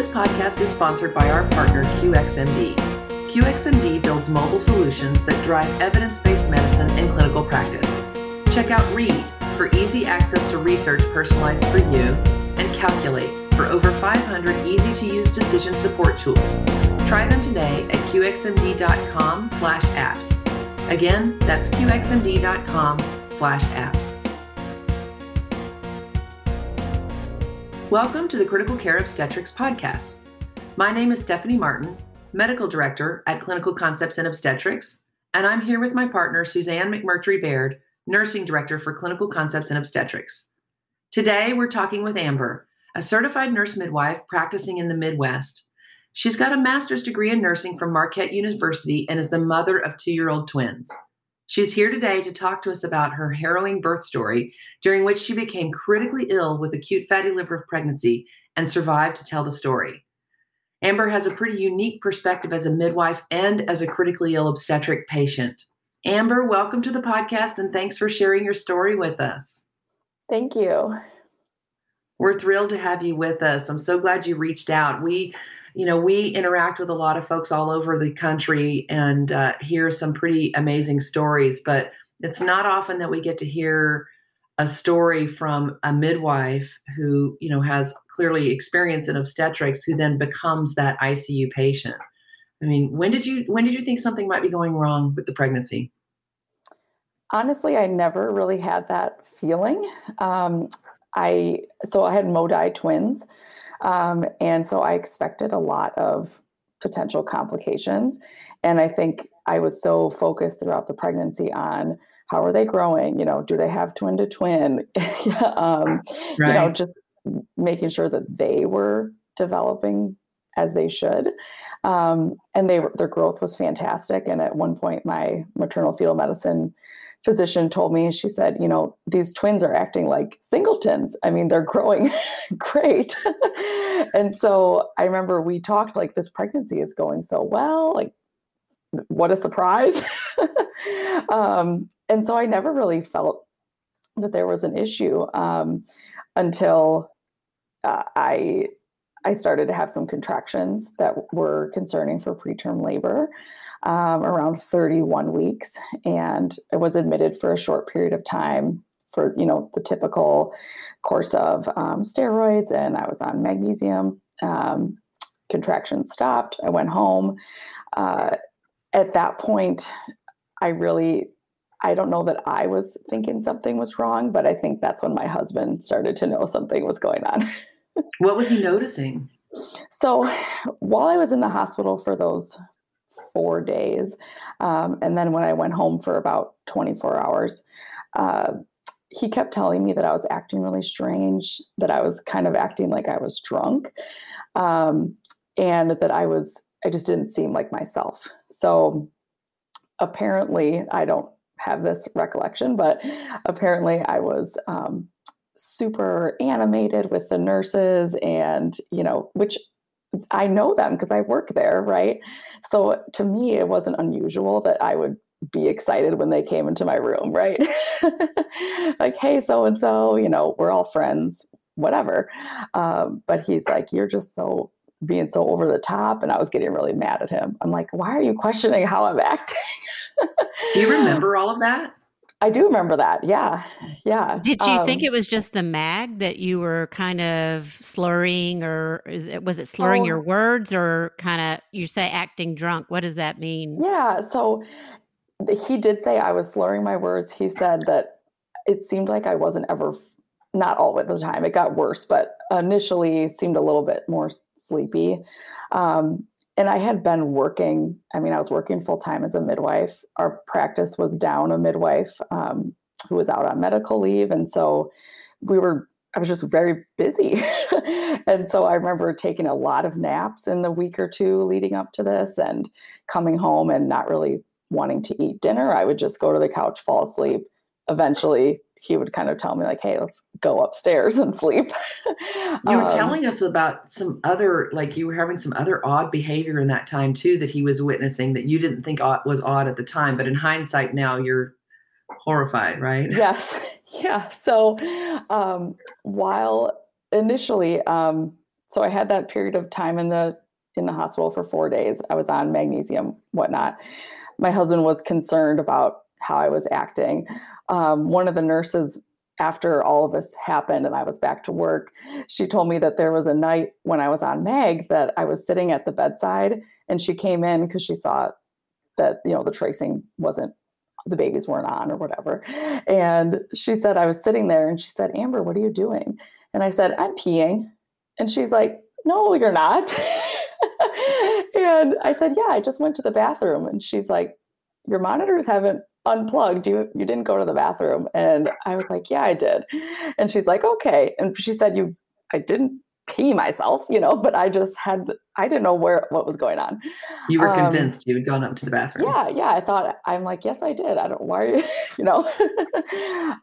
This podcast is sponsored by our partner QXMD. QXMD builds mobile solutions that drive evidence based medicine and clinical practice. Check out READ for easy access to research personalized for you, and Calculate for over 500 easy to use decision support tools. Try them today at qxmd.com/apps. Again, that's qxmd.com/apps. Welcome to the Critical Care Obstetrics podcast. My name is Stephanie Martin, Medical Director at Clinical Concepts in Obstetrics, and I'm here with my partner, Suzanne McMurtry Baird, Nursing Director for Clinical Concepts in Obstetrics. Today, we're talking with Amber, a certified nurse midwife practicing in the Midwest. She's got a master's degree in nursing from Marquette University and is the mother of two year old twins. She's here today to talk to us about her harrowing birth story, during which she became critically ill with acute fatty liver of pregnancy and survived to tell the story. Amber has a pretty unique perspective as a midwife and as a critically ill obstetric patient. Amber, welcome to the podcast and thanks for sharing your story with us. Thank you. We're thrilled to have you with us. I'm so glad you reached out. We you know, we interact with a lot of folks all over the country and uh, hear some pretty amazing stories, but it's not often that we get to hear a story from a midwife who, you know, has clearly experience in obstetrics who then becomes that ICU patient. I mean, when did you when did you think something might be going wrong with the pregnancy? Honestly, I never really had that feeling. Um, I so I had Modi twins, um, and so I expected a lot of potential complications. And I think I was so focused throughout the pregnancy on how are they growing? You know, do they have twin to twin? um, right. You know, just making sure that they were developing as they should. Um, and they their growth was fantastic. And at one point, my maternal fetal medicine physician told me, she said, you know, these twins are acting like singletons. I mean, they're growing great. and so I remember we talked like this pregnancy is going so well, like what a surprise. um, and so I never really felt that there was an issue um, until uh, I I started to have some contractions that were concerning for preterm labor um, around 31 weeks and I was admitted for a short period of time for you know the typical course of um, steroids and I was on magnesium. Um, contractions stopped. I went home. Uh, at that point, I really I don't know that I was thinking something was wrong, but I think that's when my husband started to know something was going on. what was he noticing? So while I was in the hospital for those four days. Um, and then when I went home for about 24 hours, uh, he kept telling me that I was acting really strange, that I was kind of acting like I was drunk, um, and that I was, I just didn't seem like myself. So apparently, I don't have this recollection, but apparently I was um, super animated with the nurses and, you know, which I know them because I work there, right? So to me, it wasn't unusual that I would be excited when they came into my room, right? like, hey, so and so, you know, we're all friends, whatever. Um, but he's like, you're just so being so over the top. And I was getting really mad at him. I'm like, why are you questioning how I'm acting? Do you remember all of that? I do remember that. Yeah. Yeah. Did you um, think it was just the mag that you were kind of slurring or is it was it slurring oh, your words or kind of you say acting drunk? What does that mean? Yeah. So he did say I was slurring my words. He said that it seemed like I wasn't ever not all at the time. It got worse, but initially seemed a little bit more sleepy. Um, and I had been working, I mean, I was working full time as a midwife. Our practice was down a midwife um, who was out on medical leave. And so we were, I was just very busy. and so I remember taking a lot of naps in the week or two leading up to this and coming home and not really wanting to eat dinner. I would just go to the couch, fall asleep. Eventually, he would kind of tell me like, "Hey, let's go upstairs and sleep." you were um, telling us about some other, like you were having some other odd behavior in that time too that he was witnessing that you didn't think was odd at the time, but in hindsight now you're horrified, right? Yes, yeah. So um, while initially, um, so I had that period of time in the in the hospital for four days. I was on magnesium, whatnot. My husband was concerned about how I was acting. Um, one of the nurses, after all of this happened and I was back to work, she told me that there was a night when I was on Mag that I was sitting at the bedside and she came in because she saw that you know the tracing wasn't the babies weren't on or whatever. And she said I was sitting there and she said, Amber, what are you doing? And I said, I'm peeing. And she's like, No, you're not. and I said, Yeah, I just went to the bathroom. And she's like, Your monitors haven't unplugged. You you didn't go to the bathroom. And I was like, Yeah, I did. And she's like, Okay. And she said, You I didn't pee myself, you know, but I just had I didn't know where what was going on. You were um, convinced you had gone up to the bathroom. Yeah, yeah. I thought I'm like, yes, I did. I don't why are you, you know.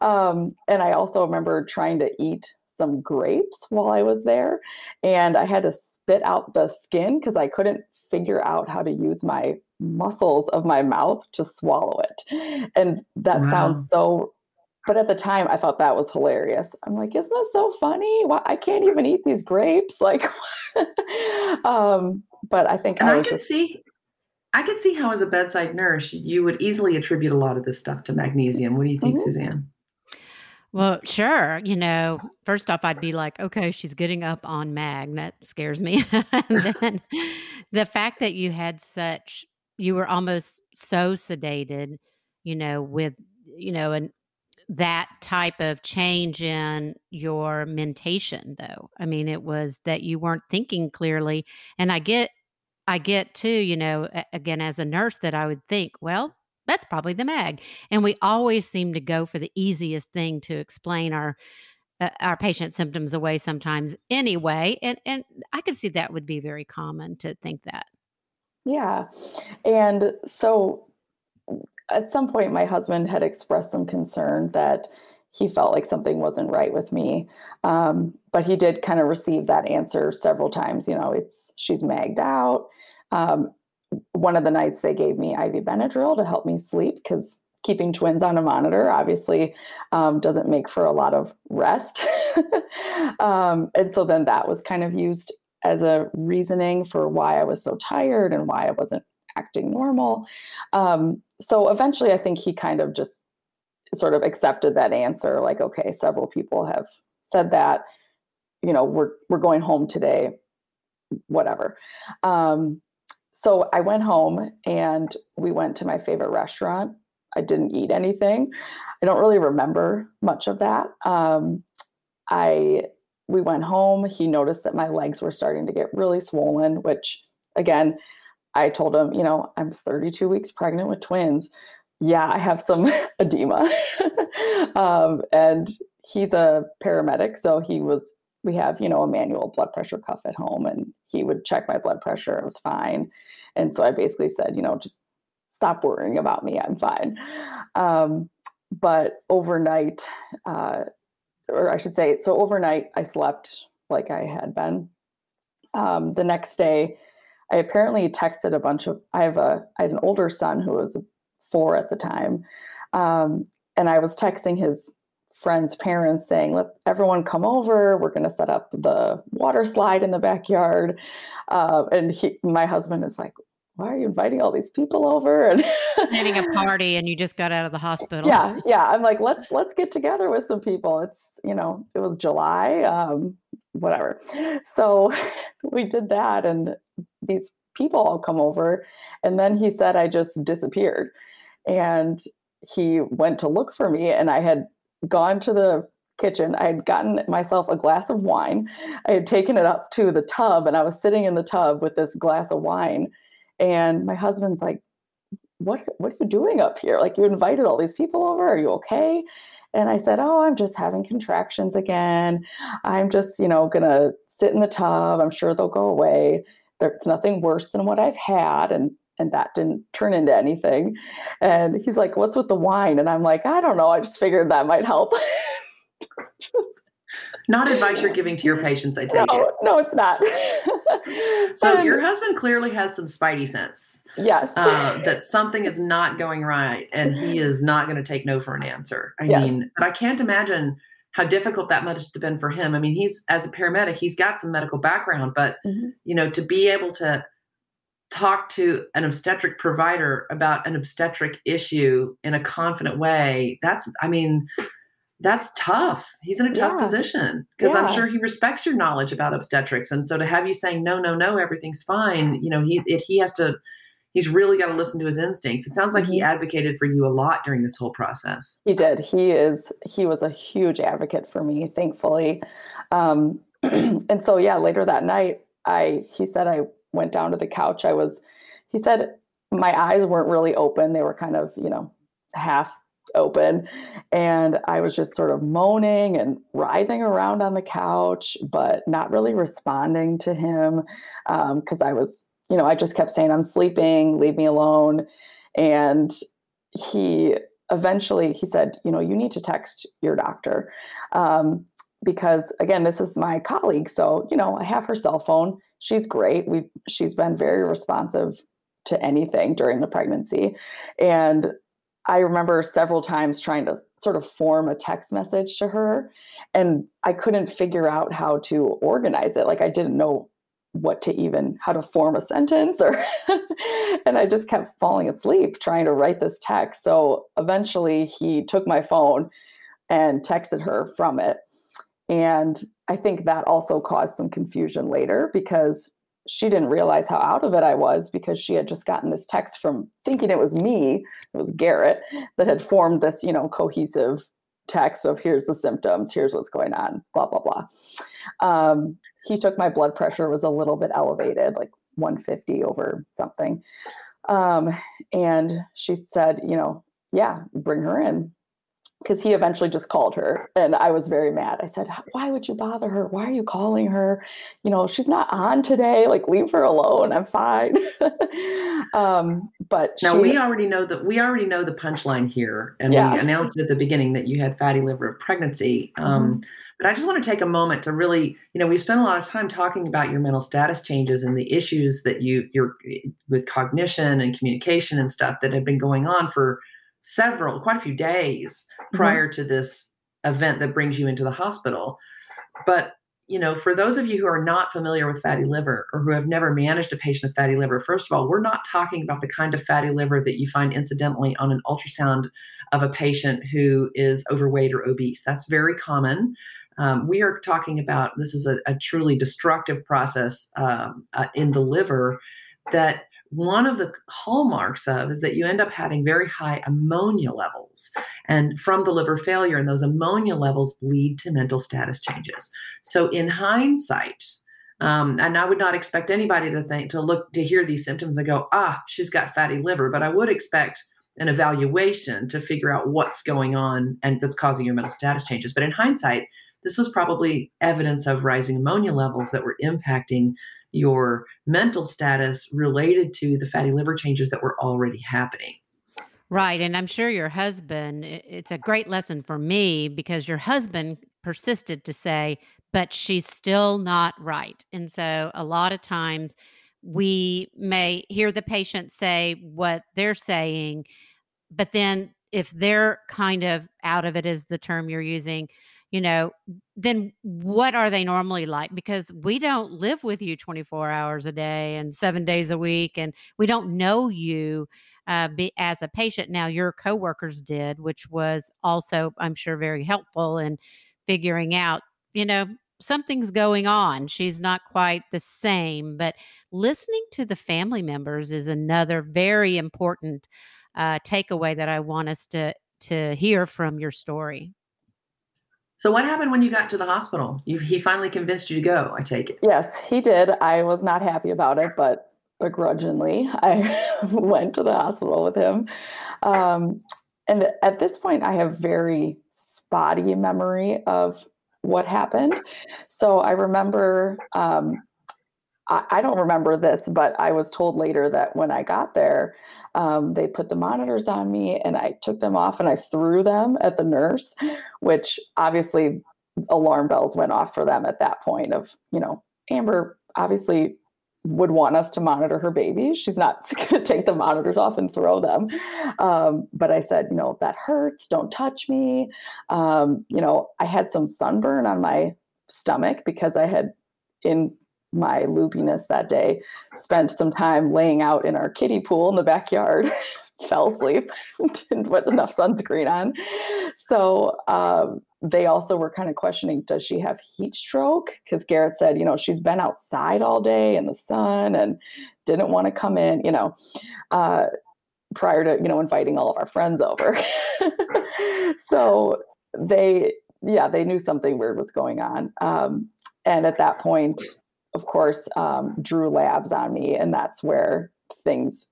um, and I also remember trying to eat some grapes while I was there. And I had to spit out the skin because I couldn't figure out how to use my muscles of my mouth to swallow it. And that wow. sounds so but at the time I thought that was hilarious. I'm like, isn't this so funny? Why I can't even eat these grapes. Like um, but I think and I, I can just... see I can see how as a bedside nurse you would easily attribute a lot of this stuff to magnesium. What do you think, mm-hmm. Suzanne? Well, sure. You know, first off, I'd be like, okay, she's getting up on mag. That scares me. and then the fact that you had such, you were almost so sedated, you know, with, you know, and that type of change in your mentation, though. I mean, it was that you weren't thinking clearly. And I get, I get too, you know, again, as a nurse, that I would think, well, that's probably the mag. And we always seem to go for the easiest thing to explain our uh, our patient symptoms away sometimes anyway. And and I could see that would be very common to think that. Yeah. And so at some point my husband had expressed some concern that he felt like something wasn't right with me. Um, but he did kind of receive that answer several times. You know, it's she's magged out. Um, one of the nights they gave me IV Benadryl to help me sleep because keeping twins on a monitor obviously um, doesn't make for a lot of rest. um, and so then that was kind of used as a reasoning for why I was so tired and why I wasn't acting normal. Um, so eventually, I think he kind of just sort of accepted that answer like, okay, several people have said that. You know, we're we're going home today, whatever. Um, so I went home and we went to my favorite restaurant. I didn't eat anything. I don't really remember much of that. Um, I we went home. He noticed that my legs were starting to get really swollen, which again, I told him, you know, I'm 32 weeks pregnant with twins. Yeah, I have some edema. um, and he's a paramedic, so he was we have, you know, a manual blood pressure cuff at home and he would check my blood pressure. It was fine. And so I basically said, you know, just stop worrying about me. I'm fine. Um, but overnight, uh, or I should say, so overnight, I slept like I had been. Um, the next day, I apparently texted a bunch of. I have a. I had an older son who was four at the time, um, and I was texting his friends' parents saying, "Let everyone come over. We're going to set up the water slide in the backyard." Uh, and he, my husband is like, "Why are you inviting all these people over?" And planning a party, and you just got out of the hospital. Yeah, yeah. I'm like, let's let's get together with some people. It's you know, it was July, um, whatever. So we did that, and these people all come over, and then he said I just disappeared, and he went to look for me, and I had gone to the kitchen. I had gotten myself a glass of wine. I had taken it up to the tub and I was sitting in the tub with this glass of wine. And my husband's like, What what are you doing up here? Like you invited all these people over. Are you okay? And I said, Oh, I'm just having contractions again. I'm just, you know, gonna sit in the tub. I'm sure they'll go away. There's nothing worse than what I've had. And and that didn't turn into anything. And he's like, What's with the wine? And I'm like, I don't know. I just figured that might help. just, not advice you're giving to your patients, I take no, it. No, it's not. so and, your husband clearly has some spidey sense. Yes. Uh, that something is not going right and he is not going to take no for an answer. I yes. mean, but I can't imagine how difficult that must have been for him. I mean, he's as a paramedic, he's got some medical background, but mm-hmm. you know, to be able to talk to an obstetric provider about an obstetric issue in a confident way, that's I mean, that's tough. He's in a tough yeah. position because yeah. I'm sure he respects your knowledge about obstetrics. And so to have you saying no, no, no, everything's fine, you know, he it, he has to he's really got to listen to his instincts. It sounds like mm-hmm. he advocated for you a lot during this whole process. He did. He is. He was a huge advocate for me, thankfully. Um, and so, yeah, later that night, I he said I went down to the couch. I was. He said my eyes weren't really open. They were kind of, you know, half open. And I was just sort of moaning and writhing around on the couch, but not really responding to him because um, I was you know, I just kept saying, I'm sleeping, leave me alone. And he eventually he said, you know, you need to text your doctor. Um, because again, this is my colleague. So, you know, I have her cell phone. She's great. We she's been very responsive to anything during the pregnancy. And I remember several times trying to sort of form a text message to her and I couldn't figure out how to organize it. Like I didn't know what to even how to form a sentence or and i just kept falling asleep trying to write this text so eventually he took my phone and texted her from it and i think that also caused some confusion later because she didn't realize how out of it i was because she had just gotten this text from thinking it was me it was garrett that had formed this you know cohesive text of here's the symptoms here's what's going on blah blah blah um, he took my blood pressure was a little bit elevated, like 150 over something. Um, and she said, you know, yeah, bring her in. Because he eventually just called her, and I was very mad. I said, "Why would you bother her? Why are you calling her? You know, she's not on today. Like, leave her alone. I'm fine." um, but now she, we already know that we already know the punchline here, and yeah. we announced at the beginning that you had fatty liver of pregnancy. Um, mm-hmm but I just want to take a moment to really, you know, we spent a lot of time talking about your mental status changes and the issues that you you're with cognition and communication and stuff that have been going on for several, quite a few days mm-hmm. prior to this event that brings you into the hospital. But you know, for those of you who are not familiar with fatty liver or who have never managed a patient with fatty liver, first of all, we're not talking about the kind of fatty liver that you find incidentally on an ultrasound of a patient who is overweight or obese. That's very common. Um, we are talking about this is a, a truly destructive process um, uh, in the liver that one of the hallmarks of is that you end up having very high ammonia levels. And from the liver failure, and those ammonia levels lead to mental status changes. So, in hindsight, um, and I would not expect anybody to think to look to hear these symptoms and go, ah, she's got fatty liver, but I would expect an evaluation to figure out what's going on and that's causing your mental status changes. But in hindsight, this was probably evidence of rising ammonia levels that were impacting your mental status related to the fatty liver changes that were already happening. Right. And I'm sure your husband, it's a great lesson for me because your husband persisted to say, but she's still not right. And so a lot of times we may hear the patient say what they're saying, but then if they're kind of out of it, is the term you're using, you know, then what are they normally like? Because we don't live with you 24 hours a day and seven days a week, and we don't know you uh, be, as a patient. Now, your coworkers did, which was also, I'm sure, very helpful in figuring out, you know, something's going on. She's not quite the same. But listening to the family members is another very important uh, takeaway that I want us to to hear from your story. So what happened when you got to the hospital? You, he finally convinced you to go. I take it. Yes, he did. I was not happy about it, but begrudgingly, I went to the hospital with him. Um, and at this point, I have very spotty memory of what happened. So I remember um, I, don't remember this, but I was told later that when I got there, um, they put the monitors on me and I took them off and I threw them at the nurse, which obviously alarm bells went off for them at that point of, you know, Amber, obviously would want us to monitor her baby. She's not going to take the monitors off and throw them. Um, but I said, you know, that hurts. Don't touch me. Um, you know, I had some sunburn on my stomach because I had, in my loopiness that day, spent some time laying out in our kiddie pool in the backyard. fell asleep, didn't put enough sunscreen on. So um, they also were kind of questioning does she have heat stroke? Because Garrett said, you know, she's been outside all day in the sun and didn't want to come in, you know, uh, prior to, you know, inviting all of our friends over. so they, yeah, they knew something weird was going on. Um, and at that point, of course, um, drew labs on me, and that's where things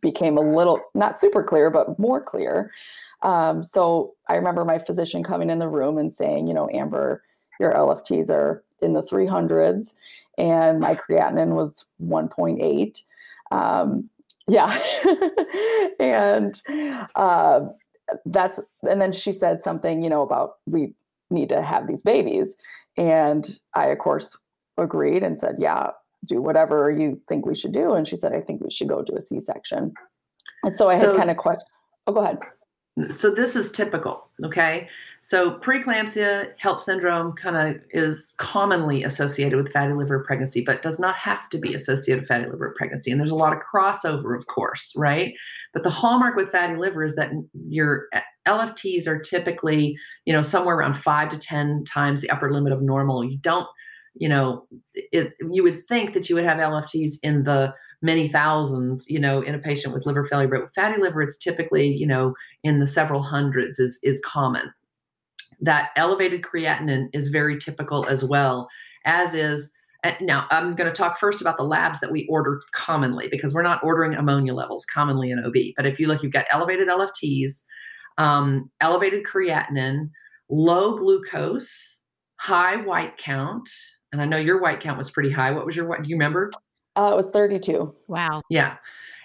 became a little not super clear, but more clear. Um, so I remember my physician coming in the room and saying, you know, Amber, your LFTs are in the 300s, and my creatinine was 1.8. Um, yeah, and uh, that's and then she said something, you know, about we need to have these babies, and I of course agreed and said, yeah, do whatever you think we should do. And she said, I think we should go do a C section. And so I so, had kind of question. Oh, go ahead. So this is typical, okay? So preeclampsia, HELLP syndrome kind of is commonly associated with fatty liver pregnancy, but does not have to be associated with fatty liver pregnancy. And there's a lot of crossover, of course, right? But the hallmark with fatty liver is that your uh, LFTs are typically, you know, somewhere around five to 10 times the upper limit of normal. You don't you know, it, you would think that you would have LFTs in the many thousands, you know, in a patient with liver failure, but with fatty liver, it's typically, you know, in the several hundreds is is common. That elevated creatinine is very typical as well, as is now i'm going to talk first about the labs that we order commonly because we're not ordering ammonia levels commonly in ob but if you look you've got elevated lfts um, elevated creatinine low glucose high white count and I know your white count was pretty high. What was your white? Do you remember? Uh, it was 32. Wow. Yeah.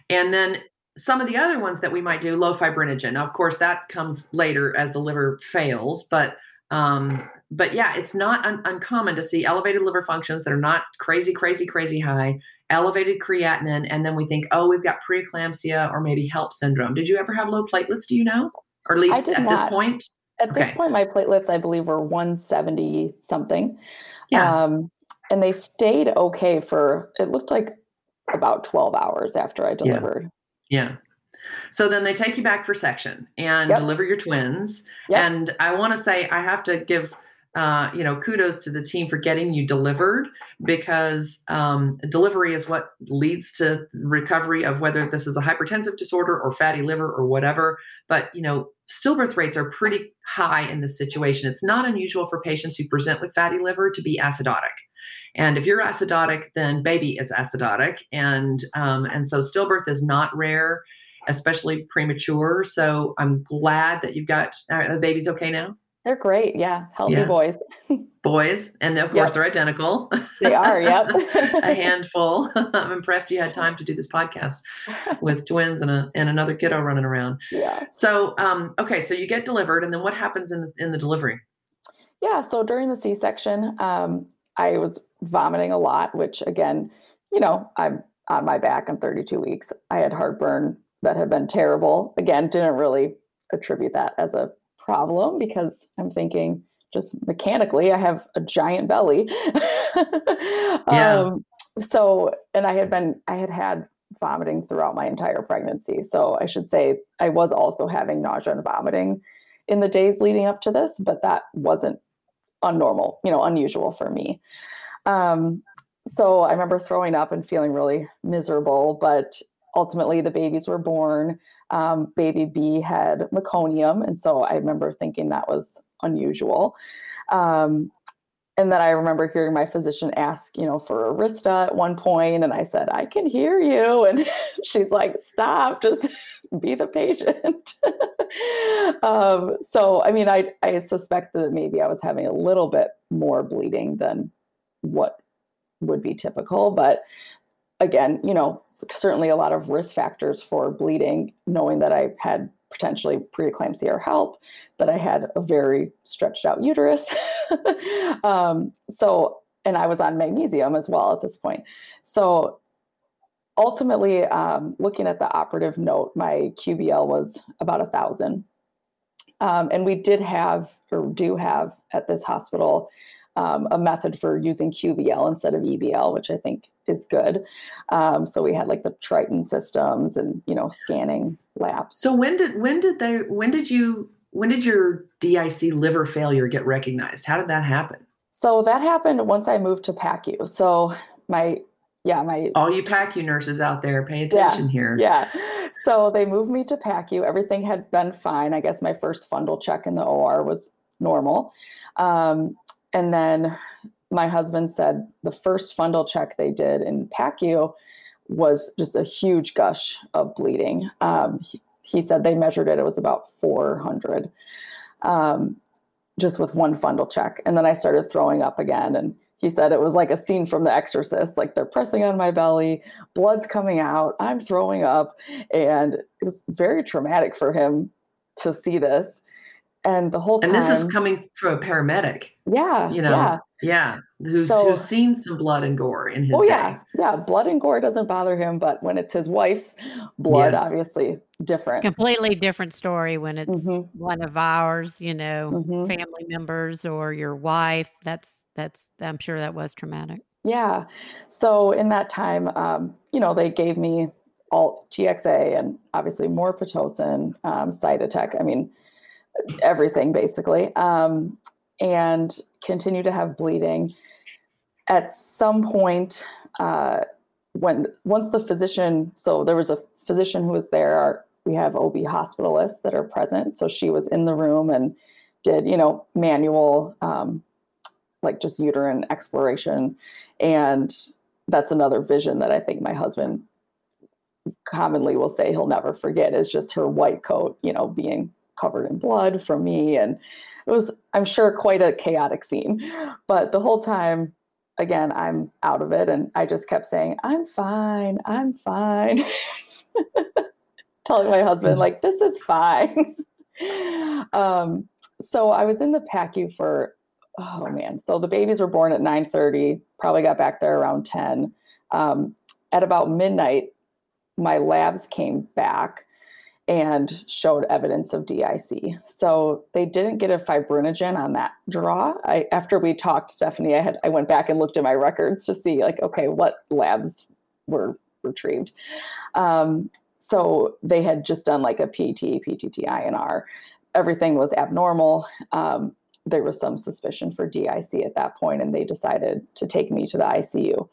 And then some of the other ones that we might do, low fibrinogen. Now, of course, that comes later as the liver fails, but um, but yeah, it's not un- uncommon to see elevated liver functions that are not crazy, crazy, crazy high, elevated creatinine, and then we think, oh, we've got preeclampsia or maybe HELLP syndrome. Did you ever have low platelets? Do you know, or at least at not. this point? At okay. this point, my platelets, I believe, were 170 something. Yeah. Um, and they stayed okay for it looked like about 12 hours after I delivered. Yeah. yeah. So then they take you back for section and yep. deliver your twins. Yep. And I want to say I have to give uh, you know, kudos to the team for getting you delivered because um, delivery is what leads to recovery of whether this is a hypertensive disorder or fatty liver or whatever. But, you know, stillbirth rates are pretty high in this situation. It's not unusual for patients who present with fatty liver to be acidotic. And if you're acidotic, then baby is acidotic. And, um, and so stillbirth is not rare, especially premature. So I'm glad that you've got, uh, the baby's okay now? They're great. Yeah. Healthy yeah. boys. boys. And of course, yep. they're identical. They are. Yep. a handful. I'm impressed you had time to do this podcast with twins and, a, and another kiddo running around. Yeah. So, um, okay. So you get delivered. And then what happens in the, in the delivery? Yeah. So during the C section, um, I was vomiting a lot, which again, you know, I'm on my back. I'm 32 weeks. I had heartburn that had been terrible. Again, didn't really attribute that as a problem because I'm thinking just mechanically, I have a giant belly. yeah. Um, so, and I had been, I had had vomiting throughout my entire pregnancy. So I should say I was also having nausea and vomiting in the days leading up to this, but that wasn't unnormal, you know, unusual for me. Um, so I remember throwing up and feeling really miserable, but ultimately the babies were born um, baby B had meconium. And so I remember thinking that was unusual. Um, and then I remember hearing my physician ask, you know, for Arista at one point, and I said, "I can hear you," and she's like, "Stop, just be the patient." um, so, I mean, I I suspect that maybe I was having a little bit more bleeding than what would be typical, but again, you know, certainly a lot of risk factors for bleeding, knowing that I had potentially preeclampsia or HELLP, that I had a very stretched out uterus. um, so, and I was on magnesium as well at this point. So, ultimately, um, looking at the operative note, my QBL was about a thousand. Um, and we did have, or do have at this hospital, um, a method for using QBL instead of EBL, which I think is good. Um, so we had like the Triton systems and you know scanning labs. So when did when did they when did you when did your DIC liver failure get recognized? How did that happen? So that happened once I moved to PACU. So my yeah, my all you PACU nurses out there, pay attention yeah, here. Yeah. So they moved me to PACU. Everything had been fine. I guess my first fundal check in the OR was normal. Um, and then my husband said the first fundal check they did in PACU was just a huge gush of bleeding. Um, he, he, said they measured it, it was about 400 um, just with one fundal check. And then I started throwing up again. And he said it was like a scene from The Exorcist, like they're pressing on my belly, blood's coming out, I'm throwing up. And it was very traumatic for him to see this. And the whole time. And this is coming from a paramedic. Yeah. You know, yeah. Yeah, who's so, who's seen some blood and gore in his oh, day. yeah, yeah. Blood and gore doesn't bother him, but when it's his wife's blood, yes. obviously different. Completely different story when it's mm-hmm. one of ours, you know, mm-hmm. family members or your wife. That's that's. I'm sure that was traumatic. Yeah. So in that time, um, you know, they gave me all TXA and obviously more pitocin, um, Cytotec. I mean, everything basically. Um, and continue to have bleeding. At some point, uh, when once the physician, so there was a physician who was there. Our, we have OB hospitalists that are present, so she was in the room and did you know manual, um, like just uterine exploration, and that's another vision that I think my husband commonly will say he'll never forget is just her white coat, you know, being covered in blood from me and it was i'm sure quite a chaotic scene. But the whole time again i'm out of it and i just kept saying i'm fine i'm fine. Telling my husband mm. like this is fine. Um, so i was in the pacu for oh man. So the babies were born at 9.30 probably got back there around 10 um, at about midnight my labs came back and showed evidence of DIC. So they didn't get a fibrinogen on that draw. I, after we talked, Stephanie, I had I went back and looked at my records to see like, okay, what labs were retrieved. Um, so they had just done like a PT, PTT, INR. Everything was abnormal. Um, there was some suspicion for DIC at that point, and they decided to take me to the ICU.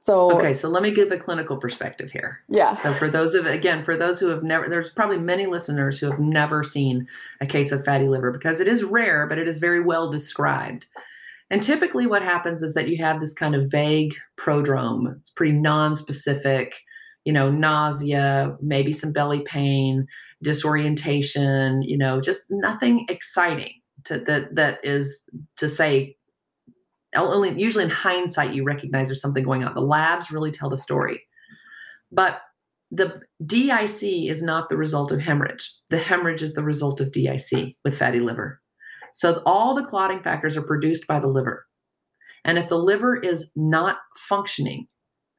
So okay, so let me give a clinical perspective here. Yeah. So for those of again, for those who have never, there's probably many listeners who have never seen a case of fatty liver because it is rare, but it is very well described. And typically, what happens is that you have this kind of vague prodrome. It's pretty non-specific. You know, nausea, maybe some belly pain, disorientation. You know, just nothing exciting to, that that is to say only usually in hindsight you recognize there's something going on. The labs really tell the story. But the DIC is not the result of hemorrhage. The hemorrhage is the result of DIC with fatty liver. So all the clotting factors are produced by the liver. And if the liver is not functioning,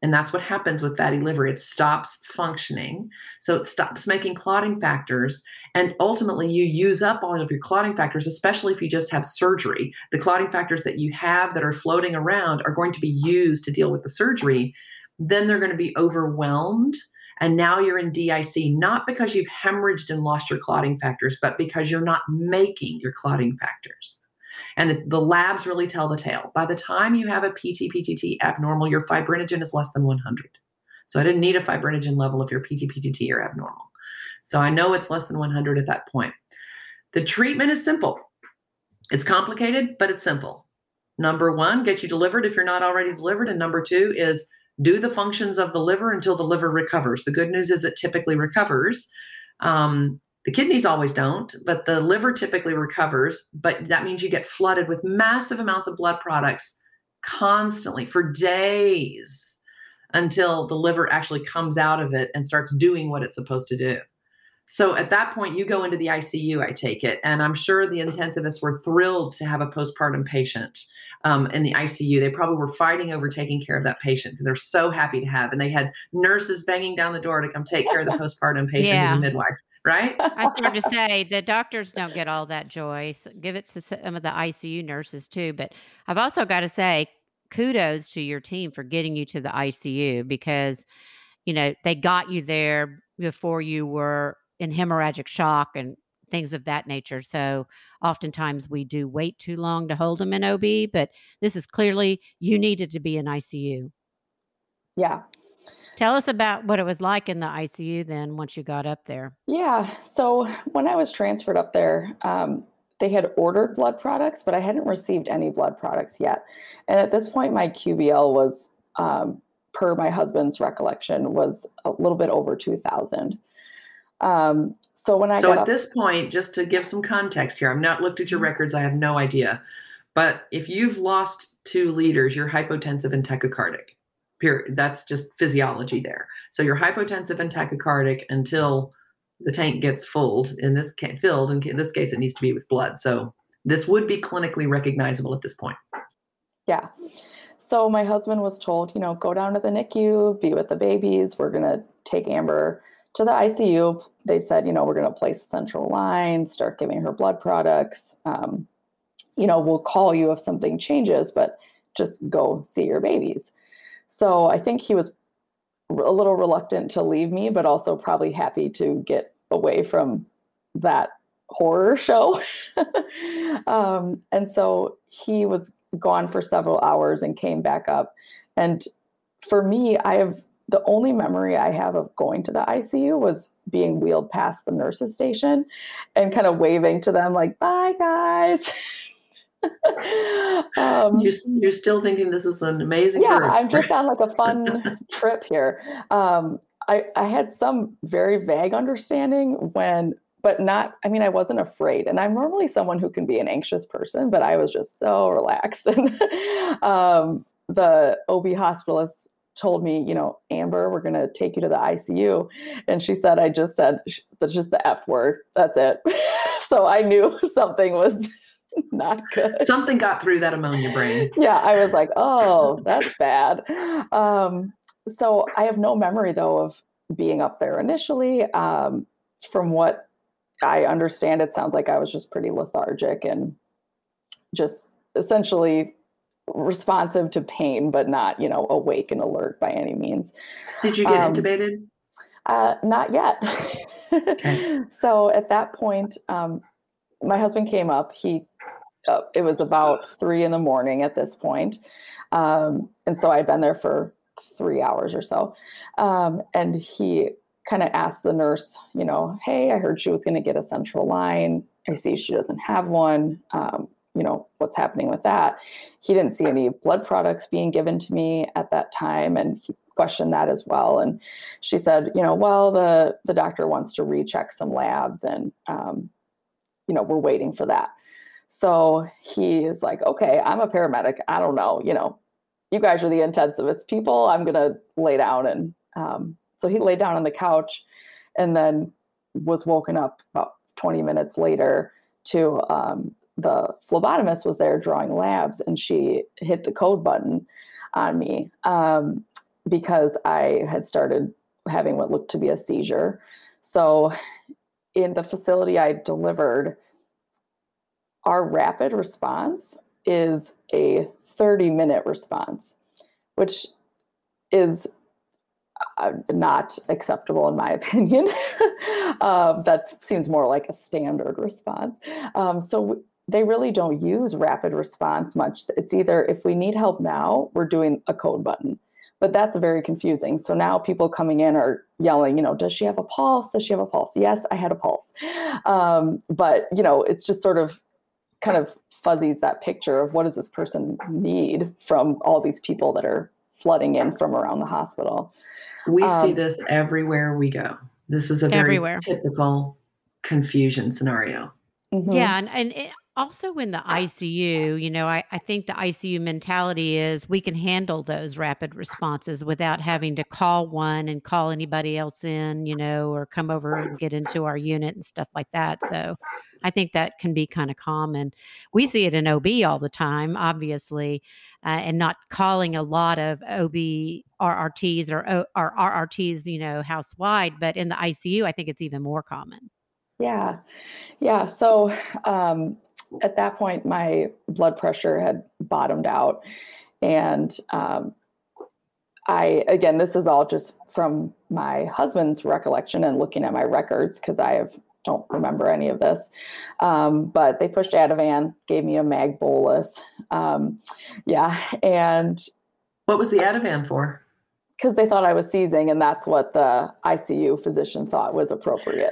and that's what happens with fatty liver. It stops functioning. So it stops making clotting factors. And ultimately, you use up all of your clotting factors, especially if you just have surgery. The clotting factors that you have that are floating around are going to be used to deal with the surgery. Then they're going to be overwhelmed. And now you're in DIC, not because you've hemorrhaged and lost your clotting factors, but because you're not making your clotting factors. And the, the labs really tell the tale. By the time you have a PT PTT abnormal, your fibrinogen is less than 100. So I didn't need a fibrinogen level if your PT PTT are abnormal. So I know it's less than 100 at that point. The treatment is simple. It's complicated, but it's simple. Number one, get you delivered if you're not already delivered. And number two is do the functions of the liver until the liver recovers. The good news is it typically recovers. Um, the kidneys always don't, but the liver typically recovers. But that means you get flooded with massive amounts of blood products constantly for days until the liver actually comes out of it and starts doing what it's supposed to do. So at that point, you go into the ICU, I take it. And I'm sure the intensivists were thrilled to have a postpartum patient um, in the ICU. They probably were fighting over taking care of that patient because they're so happy to have. And they had nurses banging down the door to come take care of the postpartum patient yeah. who's a midwife. Right? I started to say the doctors don't get all that joy. So give it to some of the ICU nurses too. But I've also got to say, kudos to your team for getting you to the ICU because, you know, they got you there before you were in hemorrhagic shock and things of that nature. So oftentimes we do wait too long to hold them in OB, but this is clearly you needed to be in ICU. Yeah. Tell us about what it was like in the ICU then once you got up there. Yeah. So when I was transferred up there, um, they had ordered blood products, but I hadn't received any blood products yet. And at this point, my QBL was, um, per my husband's recollection, was a little bit over 2,000. Um, so when I so at up- this point, just to give some context here, I've not looked at your mm-hmm. records. I have no idea. But if you've lost two liters, you're hypotensive and tachycardic. Period. That's just physiology there. So you're hypotensive and tachycardic until the tank gets filled. In this case, filled. In this case, it needs to be with blood. So this would be clinically recognizable at this point. Yeah. So my husband was told, you know, go down to the NICU, be with the babies. We're gonna take Amber to the ICU. They said, you know, we're gonna place a central line, start giving her blood products. Um, you know, we'll call you if something changes, but just go see your babies. So I think he was a little reluctant to leave me, but also probably happy to get away from that horror show. um, and so he was gone for several hours and came back up. And for me, I have the only memory I have of going to the ICU was being wheeled past the nurses station and kind of waving to them like, bye guys. um, you're, you're still thinking this is an amazing yeah birth. i'm just on like a fun trip here. Um, I, I had some very vague understanding when but not i mean i wasn't afraid and i'm normally someone who can be an anxious person but i was just so relaxed. And um, the ob hospitalist told me you know amber we're going to take you to the icu and she said i just said that's just the f word. That's it. So i knew something was not good. Something got through that ammonia brain. yeah, I was like, oh, that's bad. Um, so I have no memory though of being up there initially. Um, from what I understand, it sounds like I was just pretty lethargic and just essentially responsive to pain, but not, you know, awake and alert by any means. Did you get um, intubated? Uh, not yet. okay. So at that point, um, my husband came up. He it was about three in the morning at this point. Um, and so I'd been there for three hours or so. Um, and he kind of asked the nurse, you know, hey, I heard she was going to get a central line. I see she doesn't have one. Um, you know, what's happening with that? He didn't see any blood products being given to me at that time. And he questioned that as well. And she said, you know, well, the, the doctor wants to recheck some labs and, um, you know, we're waiting for that. So he is like, okay, I'm a paramedic. I don't know, you know, you guys are the intensivist people. I'm going to lay down. And um, so he laid down on the couch and then was woken up about 20 minutes later to um, the phlebotomist was there drawing labs and she hit the code button on me um, because I had started having what looked to be a seizure. So in the facility I delivered, our rapid response is a 30 minute response, which is uh, not acceptable in my opinion. um, that seems more like a standard response. Um, so w- they really don't use rapid response much. It's either if we need help now, we're doing a code button. But that's very confusing. So now people coming in are yelling, you know, does she have a pulse? Does she have a pulse? Yes, I had a pulse. Um, but, you know, it's just sort of kind of fuzzies that picture of what does this person need from all these people that are flooding in from around the hospital. We um, see this everywhere we go. This is a very everywhere. typical confusion scenario. Mm-hmm. Yeah, and, and it, also in the ICU, you know, I, I think the ICU mentality is we can handle those rapid responses without having to call one and call anybody else in, you know, or come over and get into our unit and stuff like that. So I think that can be kind of common. We see it in OB all the time, obviously, uh, and not calling a lot of OB RRTs or, or RRTs, you know, house wide. But in the ICU, I think it's even more common. Yeah. Yeah. So um, at that point, my blood pressure had bottomed out. And um, I, again, this is all just from my husband's recollection and looking at my records because I have don't remember any of this. Um, but they pushed Ativan, gave me a mag bolus. Um, yeah. And what was the Ativan for? because they thought I was seizing, and that's what the ICU physician thought was appropriate.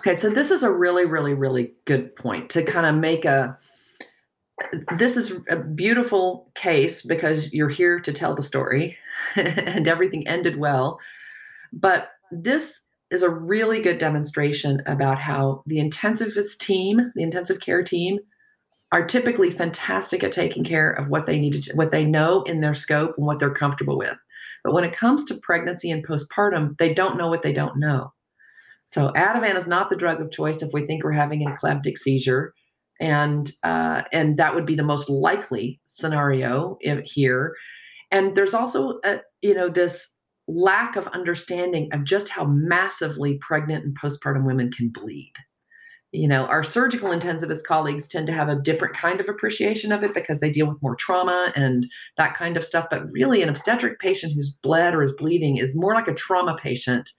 Okay, so this is a really, really, really good point to kind of make a. This is a beautiful case because you're here to tell the story, and everything ended well. But this is a really good demonstration about how the intensivist team, the intensive care team, are typically fantastic at taking care of what they need to, what they know in their scope and what they're comfortable with. But when it comes to pregnancy and postpartum, they don't know what they don't know. So Ativan is not the drug of choice if we think we're having an eclamptic seizure, and uh, and that would be the most likely scenario here. And there's also a, you know this lack of understanding of just how massively pregnant and postpartum women can bleed. You know our surgical intensivist colleagues tend to have a different kind of appreciation of it because they deal with more trauma and that kind of stuff but really an obstetric patient who's bled or is bleeding is more like a trauma patient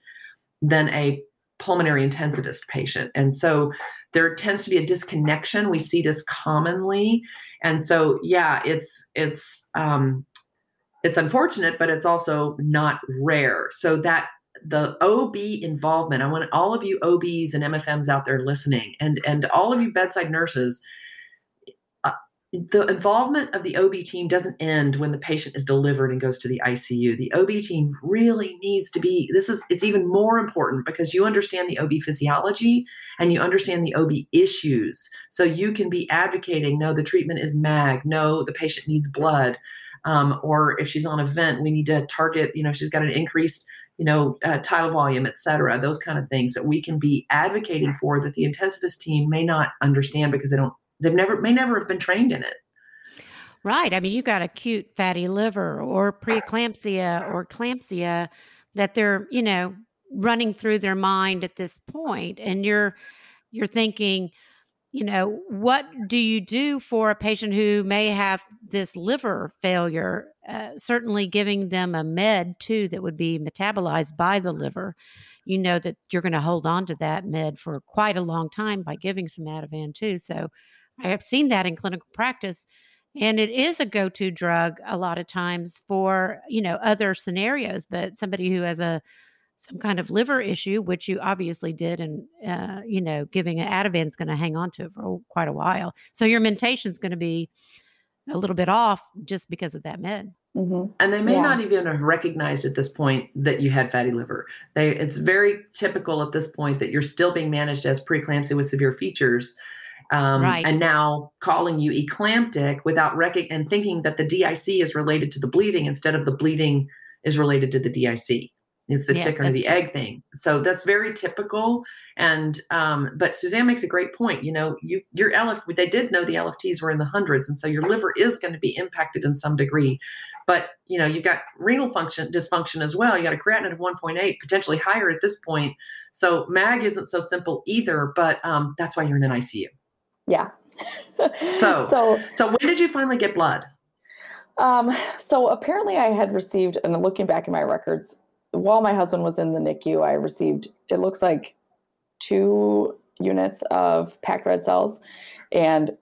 than a pulmonary intensivist patient. And so there tends to be a disconnection we see this commonly. And so yeah it's it's um it's unfortunate but it's also not rare so that the OB involvement. I want all of you OBs and MFMs out there listening, and and all of you bedside nurses. Uh, the involvement of the OB team doesn't end when the patient is delivered and goes to the ICU. The OB team really needs to be. This is it's even more important because you understand the OB physiology and you understand the OB issues, so you can be advocating. No, the treatment is MAG. No, the patient needs blood. Um, or if she's on a vent, we need to target. You know, she's got an increased you know, uh, tidal volume, et cetera, those kind of things that we can be advocating for that the intensivist team may not understand because they don't, they've never, may never have been trained in it. Right. I mean, you've got acute fatty liver or preeclampsia or eclampsia that they're, you know, running through their mind at this point, and you're, you're thinking, you know, what do you do for a patient who may have this liver failure? Uh, certainly giving them a med too that would be metabolized by the liver. You know that you're going to hold on to that med for quite a long time by giving some Ativan too. So I have seen that in clinical practice. And it is a go to drug a lot of times for, you know, other scenarios, but somebody who has a some kind of liver issue, which you obviously did, and uh, you know, giving an Ativan is going to hang on to it for quite a while. So your mentation is going to be a little bit off just because of that med. Mm-hmm. And they may yeah. not even have recognized at this point that you had fatty liver. They, it's very typical at this point that you're still being managed as preeclampsia with severe features. Um, right. And now calling you eclamptic without rec- and thinking that the DIC is related to the bleeding instead of the bleeding is related to the DIC is the yes, chicken or the true. egg thing. So that's very typical. And um, but Suzanne makes a great point. You know, you your LF they did know the LFTs were in the hundreds, and so your liver is going to be impacted in some degree. But you know, you've got renal function dysfunction as well. You got a creatinine of 1.8, potentially higher at this point. So MAG isn't so simple either. But um, that's why you're in an ICU. Yeah. so so so when did you finally get blood? Um, so apparently I had received, and looking back in my records, while my husband was in the NICU, I received, it looks like two units of packed red cells and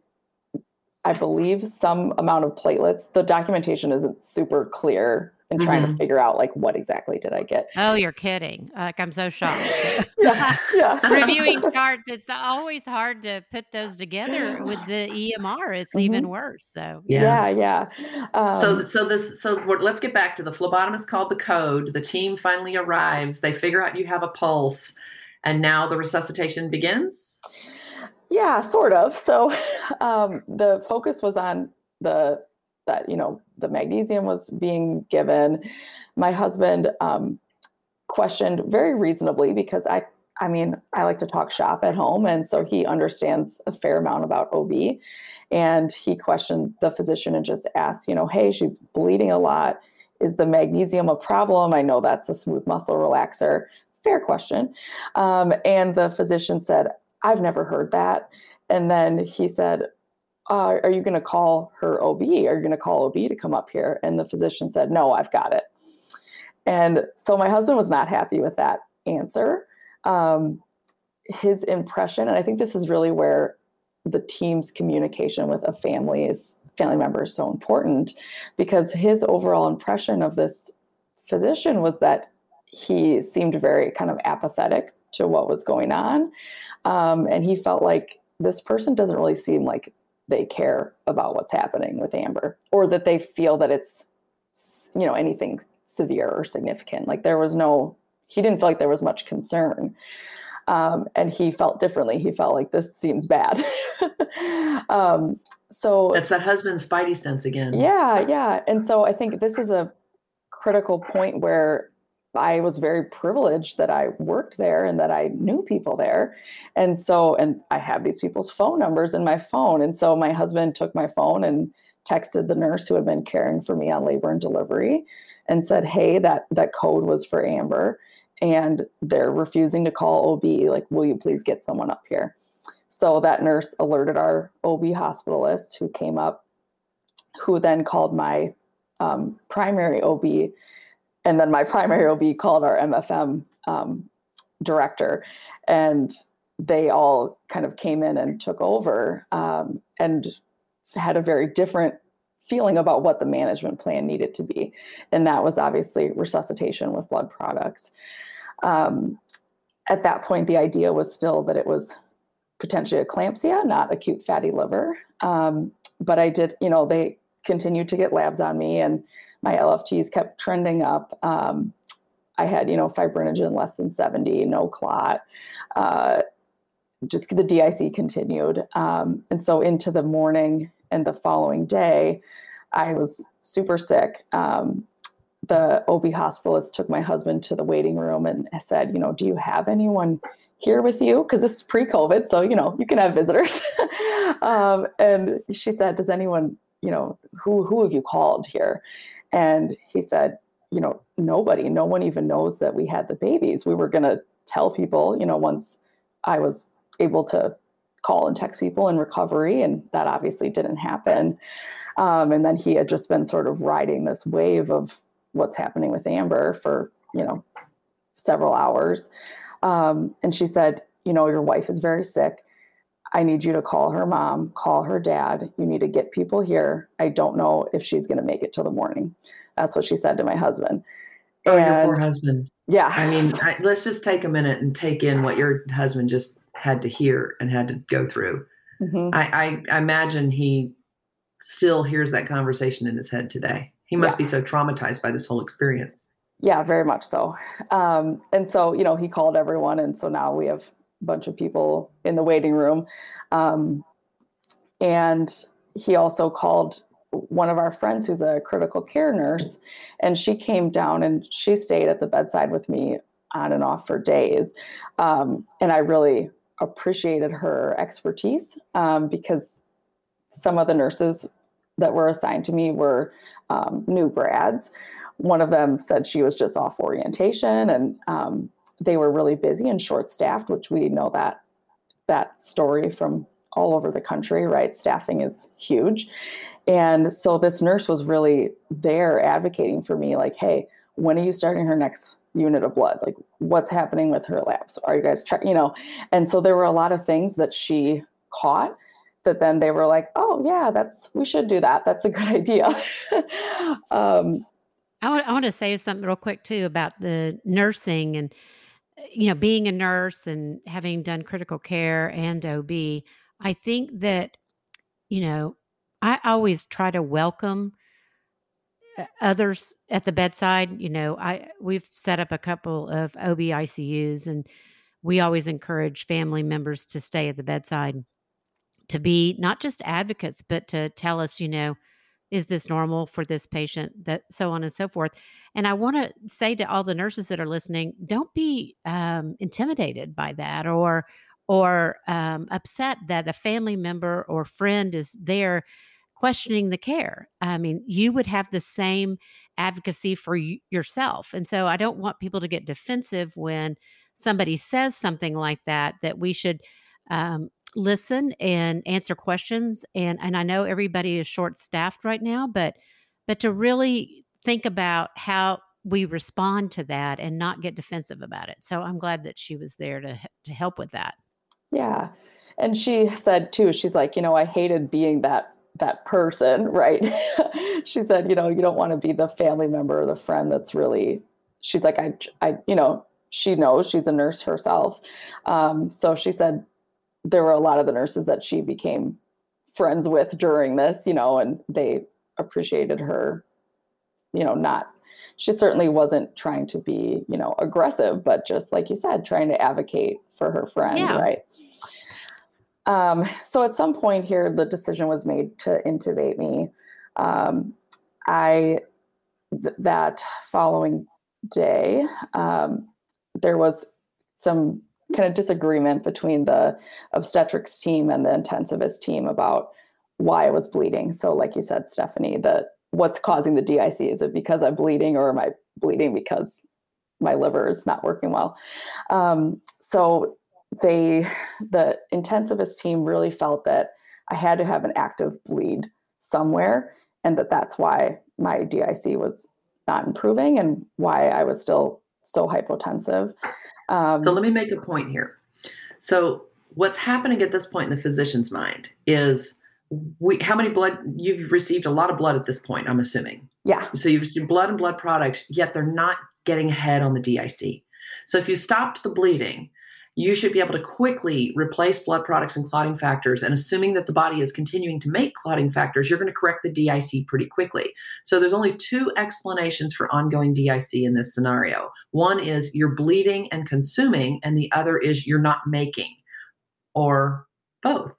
I believe some amount of platelets. The documentation isn't super clear and trying mm-hmm. to figure out like what exactly did I get. Oh, you're kidding. Like I'm so shocked. yeah, yeah. Reviewing charts, it's always hard to put those together with the EMR. It's mm-hmm. even worse. So yeah, yeah. yeah. Um, so so this so let's get back to the phlebotomist called the code. The team finally arrives. They figure out you have a pulse, and now the resuscitation begins. Yeah, sort of. So um, the focus was on the that you know the magnesium was being given. My husband um, questioned very reasonably because I I mean I like to talk shop at home, and so he understands a fair amount about OB. And he questioned the physician and just asked, you know, hey, she's bleeding a lot. Is the magnesium a problem? I know that's a smooth muscle relaxer. Fair question. Um, and the physician said, I've never heard that. And then he said, uh, Are you going to call her OB? Are you going to call OB to come up here? And the physician said, No, I've got it. And so my husband was not happy with that answer. Um, his impression, and I think this is really where the team's communication with a family is family member is so important because his overall impression of this physician was that he seemed very kind of apathetic to what was going on um, and he felt like this person doesn't really seem like they care about what's happening with Amber or that they feel that it's, you know, anything severe or significant. Like there was no, he didn't feel like there was much concern. Um, and he felt differently. He felt like this seems bad. um, so that's that husband spidey sense again. Yeah, yeah. And so I think this is a critical point where I was very privileged that I worked there and that I knew people there. And so, and I have these people's phone numbers in my phone. And so my husband took my phone and texted the nurse who had been caring for me on labor and delivery and said, Hey, that, that code was for Amber and they're refusing to call OB. Like, will you please get someone up here? So that nurse alerted our OB hospitalist who came up, who then called my um, primary OB and then my primary OB called our MFM um, director, and they all kind of came in and took over um, and had a very different feeling about what the management plan needed to be. And that was obviously resuscitation with blood products. Um, at that point, the idea was still that it was potentially eclampsia, not acute fatty liver. Um, but I did, you know, they continued to get labs on me and my LFTs kept trending up. Um, I had, you know, fibrinogen less than 70, no clot. Uh, just the DIC continued. Um, and so into the morning and the following day, I was super sick. Um, the OB hospitalist took my husband to the waiting room and said, you know, do you have anyone here with you? Because this is pre COVID, so, you know, you can have visitors. um, and she said, does anyone, you know, who, who have you called here? And he said, you know, nobody, no one even knows that we had the babies. We were going to tell people, you know, once I was able to call and text people in recovery, and that obviously didn't happen. Um, and then he had just been sort of riding this wave of what's happening with Amber for, you know, several hours. Um, and she said, you know, your wife is very sick. I need you to call her mom, call her dad. You need to get people here. I don't know if she's going to make it till the morning. That's what she said to my husband. Oh, and, your poor husband. Yeah. I mean, I, let's just take a minute and take in what your husband just had to hear and had to go through. Mm-hmm. I, I, imagine he still hears that conversation in his head today. He must yeah. be so traumatized by this whole experience. Yeah, very much so. Um, and so, you know, he called everyone. And so now we have bunch of people in the waiting room. Um, and he also called one of our friends who's a critical care nurse, and she came down and she stayed at the bedside with me on and off for days. Um, and I really appreciated her expertise um, because some of the nurses that were assigned to me were um, new grads. One of them said she was just off orientation, and um, they were really busy and short staffed, which we know that that story from all over the country, right? Staffing is huge. And so this nurse was really there advocating for me, like, hey, when are you starting her next unit of blood? Like, what's happening with her labs? Are you guys checking? You know, and so there were a lot of things that she caught that then they were like, oh, yeah, that's, we should do that. That's a good idea. um, I want, I want to say something real quick too about the nursing and you know, being a nurse and having done critical care and OB, I think that, you know, I always try to welcome uh, others at the bedside. You know, I we've set up a couple of OB ICUs and we always encourage family members to stay at the bedside. to be not just advocates, but to tell us, you know, is this normal for this patient that so on and so forth and i want to say to all the nurses that are listening don't be um, intimidated by that or or um, upset that a family member or friend is there questioning the care. I mean, you would have the same advocacy for y- yourself. And so I don't want people to get defensive when somebody says something like that, that we should um, listen and answer questions. And, and I know everybody is short staffed right now, but, but to really think about how we respond to that and not get defensive about it. So I'm glad that she was there to, to help with that. Yeah. And she said too, she's like, you know, I hated being that that person, right? she said, you know, you don't want to be the family member or the friend that's really she's like, I I, you know, she knows she's a nurse herself. Um, so she said there were a lot of the nurses that she became friends with during this, you know, and they appreciated her, you know, not she certainly wasn't trying to be, you know, aggressive, but just like you said, trying to advocate for her friend, yeah. right? Um, so at some point here, the decision was made to intubate me. Um, I th- that following day, um, there was some kind of disagreement between the obstetrics team and the intensivist team about why I was bleeding. So, like you said, Stephanie, that what's causing the DIC? Is it because I'm bleeding, or am I bleeding because my liver is not working well? Um, so they the intensivist team really felt that I had to have an active bleed somewhere and that that's why my DIC was not improving and why I was still so hypotensive. Um, so let me make a point here. So what's happening at this point in the physician's mind is we how many blood you've received a lot of blood at this point, I'm assuming. Yeah. So you've received blood and blood products, yet they're not getting ahead on the DIC. So if you stopped the bleeding, you should be able to quickly replace blood products and clotting factors. And assuming that the body is continuing to make clotting factors, you're going to correct the DIC pretty quickly. So there's only two explanations for ongoing DIC in this scenario. One is you're bleeding and consuming, and the other is you're not making, or both.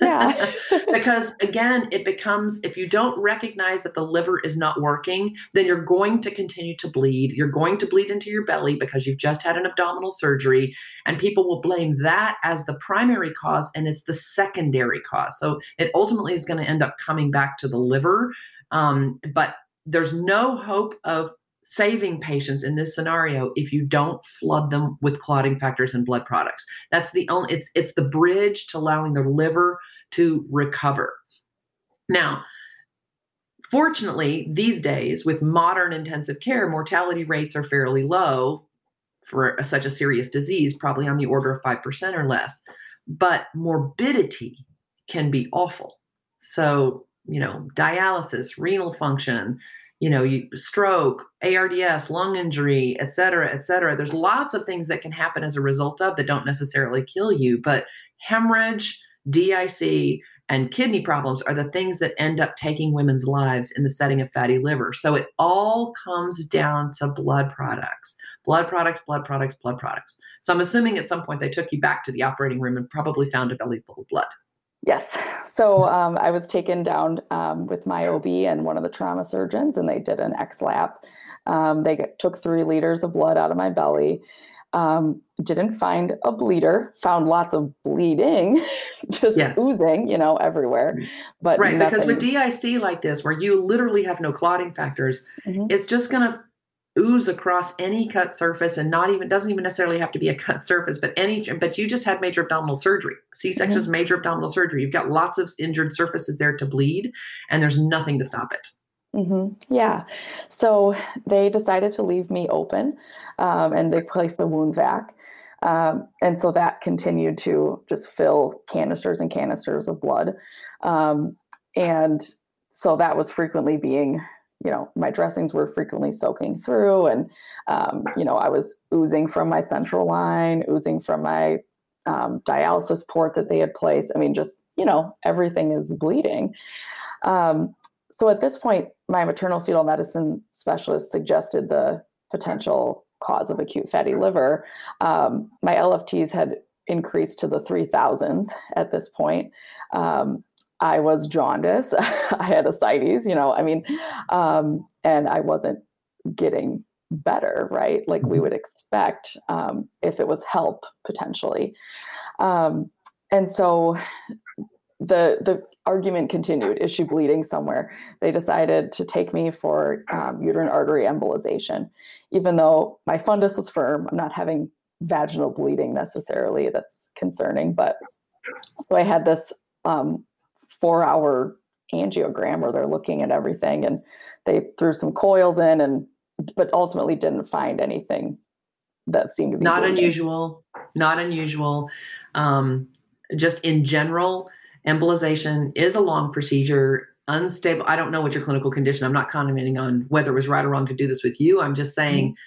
Yeah. because again, it becomes if you don't recognize that the liver is not working, then you're going to continue to bleed. You're going to bleed into your belly because you've just had an abdominal surgery, and people will blame that as the primary cause, and it's the secondary cause. So it ultimately is going to end up coming back to the liver. Um, but there's no hope of saving patients in this scenario if you don't flood them with clotting factors and blood products. That's the only it's it's the bridge to allowing the liver to recover. Now, fortunately, these days with modern intensive care, mortality rates are fairly low for a, such a serious disease, probably on the order of 5% or less. But morbidity can be awful. So, you know, dialysis, renal function, you know, you, stroke, ARDS, lung injury, et cetera, et cetera. There's lots of things that can happen as a result of that don't necessarily kill you, but hemorrhage, DIC, and kidney problems are the things that end up taking women's lives in the setting of fatty liver. So it all comes down to blood products, blood products, blood products, blood products. So I'm assuming at some point they took you back to the operating room and probably found a belly full of blood. Yes. So um, I was taken down um, with my OB and one of the trauma surgeons, and they did an ExLap. Um, they get, took three liters of blood out of my belly. Um, didn't find a bleeder. Found lots of bleeding, just yes. oozing, you know, everywhere. Mm. But right, nothing... because with DIC like this, where you literally have no clotting factors, mm-hmm. it's just going to ooze across any cut surface and not even doesn't even necessarily have to be a cut surface but any but you just had major abdominal surgery c-section is mm-hmm. major abdominal surgery you've got lots of injured surfaces there to bleed and there's nothing to stop it mm-hmm. yeah so they decided to leave me open um, and they placed the wound vac um, and so that continued to just fill canisters and canisters of blood um, and so that was frequently being you know, my dressings were frequently soaking through, and um, you know, I was oozing from my central line, oozing from my um, dialysis port that they had placed. I mean, just you know, everything is bleeding. Um, so at this point, my maternal fetal medicine specialist suggested the potential cause of acute fatty liver. Um, my LFTs had increased to the 3000s at this point. Um, I was jaundice. I had ascites, you know, I mean, um, and I wasn't getting better, right? Like we mm-hmm. would expect um, if it was HELLP potentially. Um, and so the the argument continued. Is she bleeding somewhere? They decided to take me for um, uterine artery embolization, even though my fundus was firm. I'm not having vaginal bleeding necessarily. That's concerning, but so I had this um, four hour angiogram where they're looking at everything and they threw some coils in and but ultimately didn't find anything that seemed to be not bleeding. unusual not unusual um, just in general embolization is a long procedure unstable i don't know what your clinical condition i'm not commenting on whether it was right or wrong to do this with you i'm just saying mm-hmm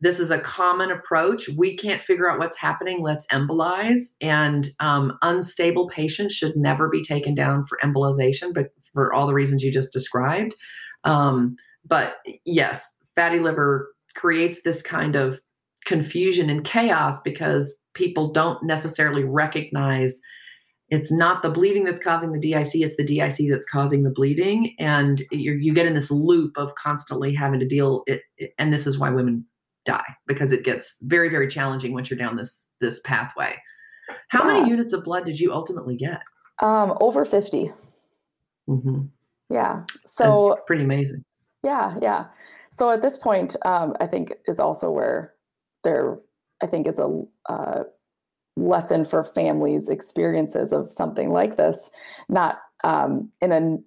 this is a common approach. We can't figure out what's happening. Let's embolize. And um, unstable patients should never be taken down for embolization, but for all the reasons you just described. Um, but yes, fatty liver creates this kind of confusion and chaos because people don't necessarily recognize it's not the bleeding that's causing the DIC, it's the DIC that's causing the bleeding. And you get in this loop of constantly having to deal it, and this is why women die because it gets very very challenging once you're down this this pathway. How yeah. many units of blood did you ultimately get? Um over 50 mm-hmm. yeah. So and pretty amazing. Yeah yeah. So at this point um, i think is also where there i think is a uh, lesson for families experiences of something like this. Not um, in a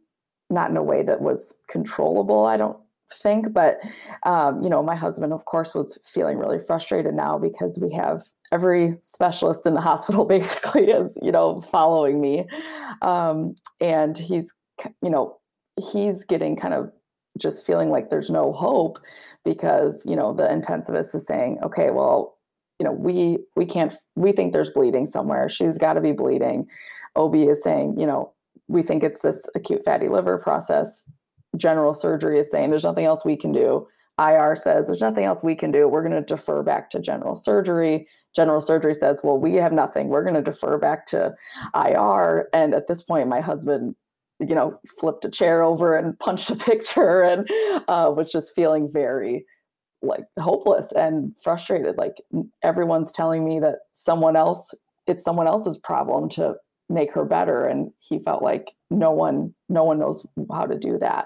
not in a way that was controllable i don't think. But, um, you know, my husband, of course, was feeling really frustrated now because we have every specialist in the hospital basically is, you know, following me. Um, and he's, you know, he's getting kind of just feeling like there's no hope because, you know, the intensivist is saying, okay, well, you know, we we can't we think there's bleeding somewhere. She's got to be bleeding. OB is saying, you know, we think it's this acute fatty liver process general surgery is saying there's nothing else we can do. IR says there's nothing else we can do. We're going to defer back to general surgery. General surgery says, well, we have nothing. We're going to defer back to IR. And at this point, my husband, you know, flipped a chair over and punched a picture and uh, was just feeling very like hopeless and frustrated. Like everyone's telling me that someone else, it's someone else's problem to make her better. And he felt like no one no one knows how to do that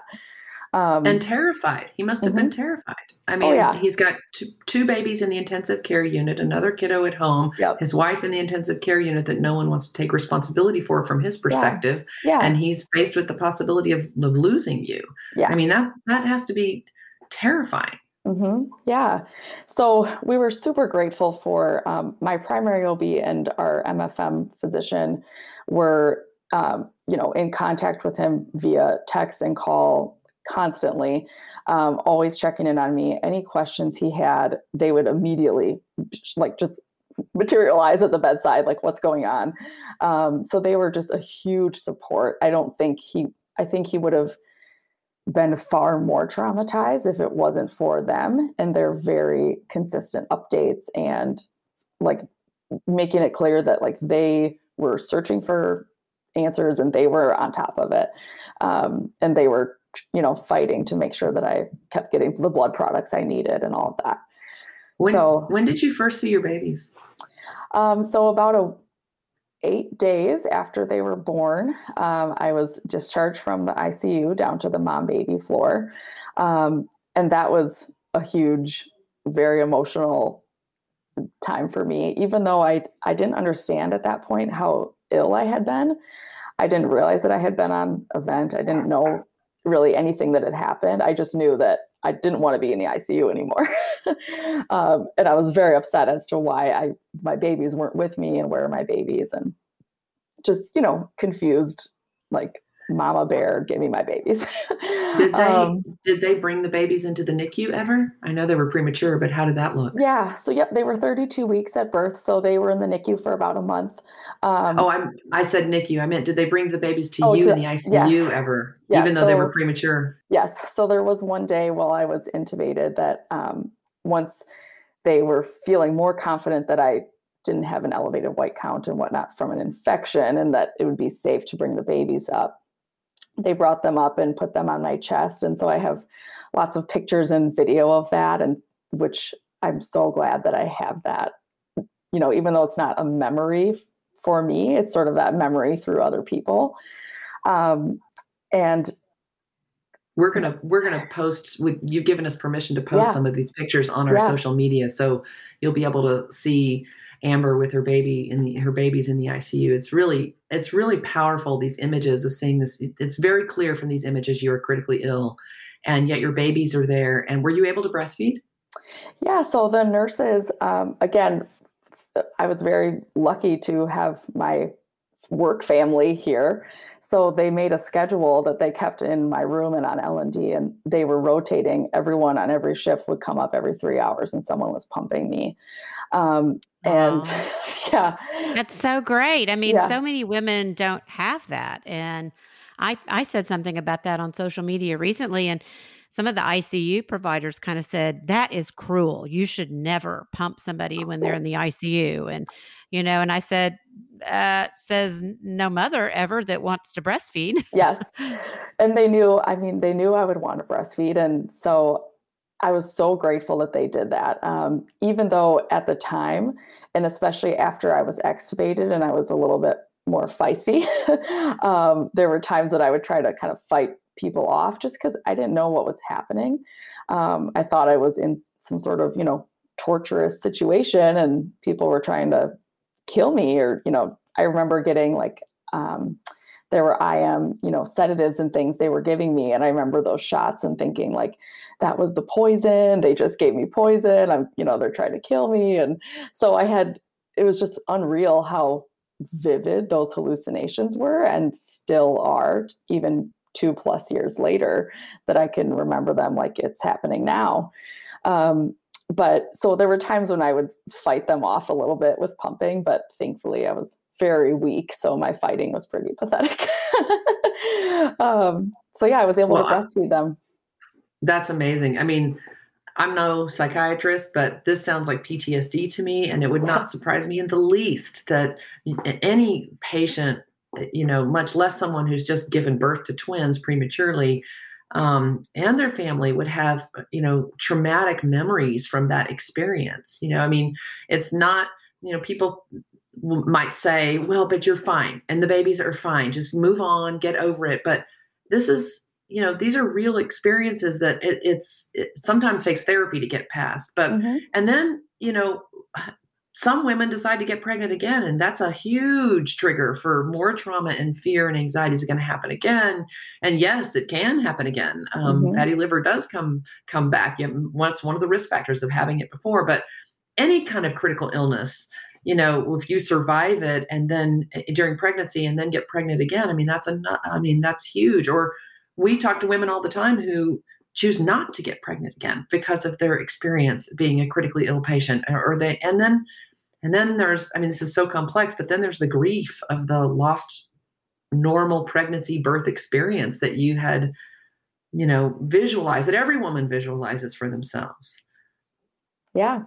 um, and terrified he must have mm-hmm. been terrified i oh, mean oh, yeah. he's got two, two, babies in the intensive care unit another kiddo at home yep. his wife in the intensive care unit that no one wants to take responsibility for from his perspective yeah. Yeah. and he's faced with the possibility of, of losing you yeah. i mean that that has to be terrifying Mm-hmm. Yeah. So we were super grateful for um, my primary OB and our MFM physician were um, you know, in contact with him via text and call constantly, um, always checking in on me. Any questions he had, they would immediately like just materialize at the bedside, like what's going on. Um, so they were just a huge support. I don't think he, I think he would have been far more traumatized if it wasn't for them and their very consistent updates and like making it clear that like they were searching for answers and they were on top of it. Um, and they were you know fighting to make sure that i kept getting the blood products i needed and all of that. When, so when did you first see your babies? Um, so about a eight days after they were born um, i was discharged from the icu down to the mom baby floor. Um, and that was a huge very emotional time for me even though i i didn't understand at that point how ill I had been. I didn't realize that I had been on a vent. I didn't know really anything that had happened. I just knew that I didn't want to be in the ICU anymore. um, and I was very upset as to why I my babies weren't with me and where are my babies and just, you know, confused like mama bear give me my babies did they um, did they bring the babies into the nicu ever i know they were premature but how did that look yeah so yep they were 32 weeks at birth so they were in the nicu for about a month um, oh i'm i said nicu i meant did they bring the babies to oh, you to, in the icu yes. ever yes, even though so, they were premature yes so there was one day while i was intubated that um, once they were feeling more confident that i didn't have an elevated white count and whatnot from an infection and that it would be safe to bring the babies up. They brought them up and put them on my chest. And so I have lots of pictures and video of that, and which I'm so glad that I have that. You know, even though it's not a memory for me, it's sort of that memory through other people. Um, and we're gonna we're gonna post with you've given us permission to post yeah. some of these pictures on our yeah. social media so you'll be able to see amber with her baby in the her baby's in the icu it's really it's really powerful these images of seeing this it's very clear from these images you're critically ill and yet your babies are there. And were you able to breastfeed? Yeah so the nurses um, again i was very lucky to have my work family here so they made a schedule that they kept in my room and on L&D and they were rotating. Everyone on every shift would come up every three hours and someone was pumping me. Um, and yeah. That's so great. I mean, yeah. so many women don't have that. And I, I said something about that on social media recently and some of the ICU providers kind of said that is cruel. You should never pump somebody when they're in the ICU. And, you know, and I said, uh, says no mother ever that wants to breastfeed. yes. And they knew, I mean, they knew I would want to breastfeed. And so I was so grateful that they did that. Um, even though at the time, and especially after I was extubated and I was a little bit more feisty, um, there were times that I would try to kind of fight people off just because I didn't know what was happening. Um, I thought I was in some sort of, you know, torturous situation and people were trying to kill me or you know i remember getting like um, there were im you know sedatives and things they were giving me and i remember those shots and thinking like that was the poison. They just gave me poison. I'm you know they're trying to kill me. And so i had it was just unreal how vivid those hallucinations were and still are even two plus years later that i can remember them like it's happening now. Um, but so there were times when I would fight them off a little bit with pumping, but thankfully I was very weak, so my fighting was pretty pathetic. um, so yeah, I was able well, to breastfeed them. That's amazing. I mean, I'm no psychiatrist, but this sounds like PTSD to me, and it would not surprise me in the least that any patient, you know, much less someone who's just given birth to twins prematurely, um, and their family would have you know traumatic memories from that experience you know i mean it's not you know people might say well but you're fine and the babies are fine just move on get over it but this is you know these are real experiences that it, it's it sometimes takes therapy to get past but mm-hmm. and then you know some women decide to get pregnant again and that's a huge trigger for more trauma and fear and anxiety. Is going to happen again? And yes it can happen again. Um, mm-hmm. fatty liver does come come back. You it's one of the risk factors of having it before. But any kind of critical illness you know if you survive it and then eh, during pregnancy and then get pregnant again i mean that's a i mean that's huge. Or we talk to women all the time who choose not to get pregnant again because of their experience being a critically ill patient or they and then and then there's, I mean, this is so complex, but then there's the grief of the lost normal pregnancy birth experience that you had, you know, visualized, that every woman visualizes for themselves. Yeah.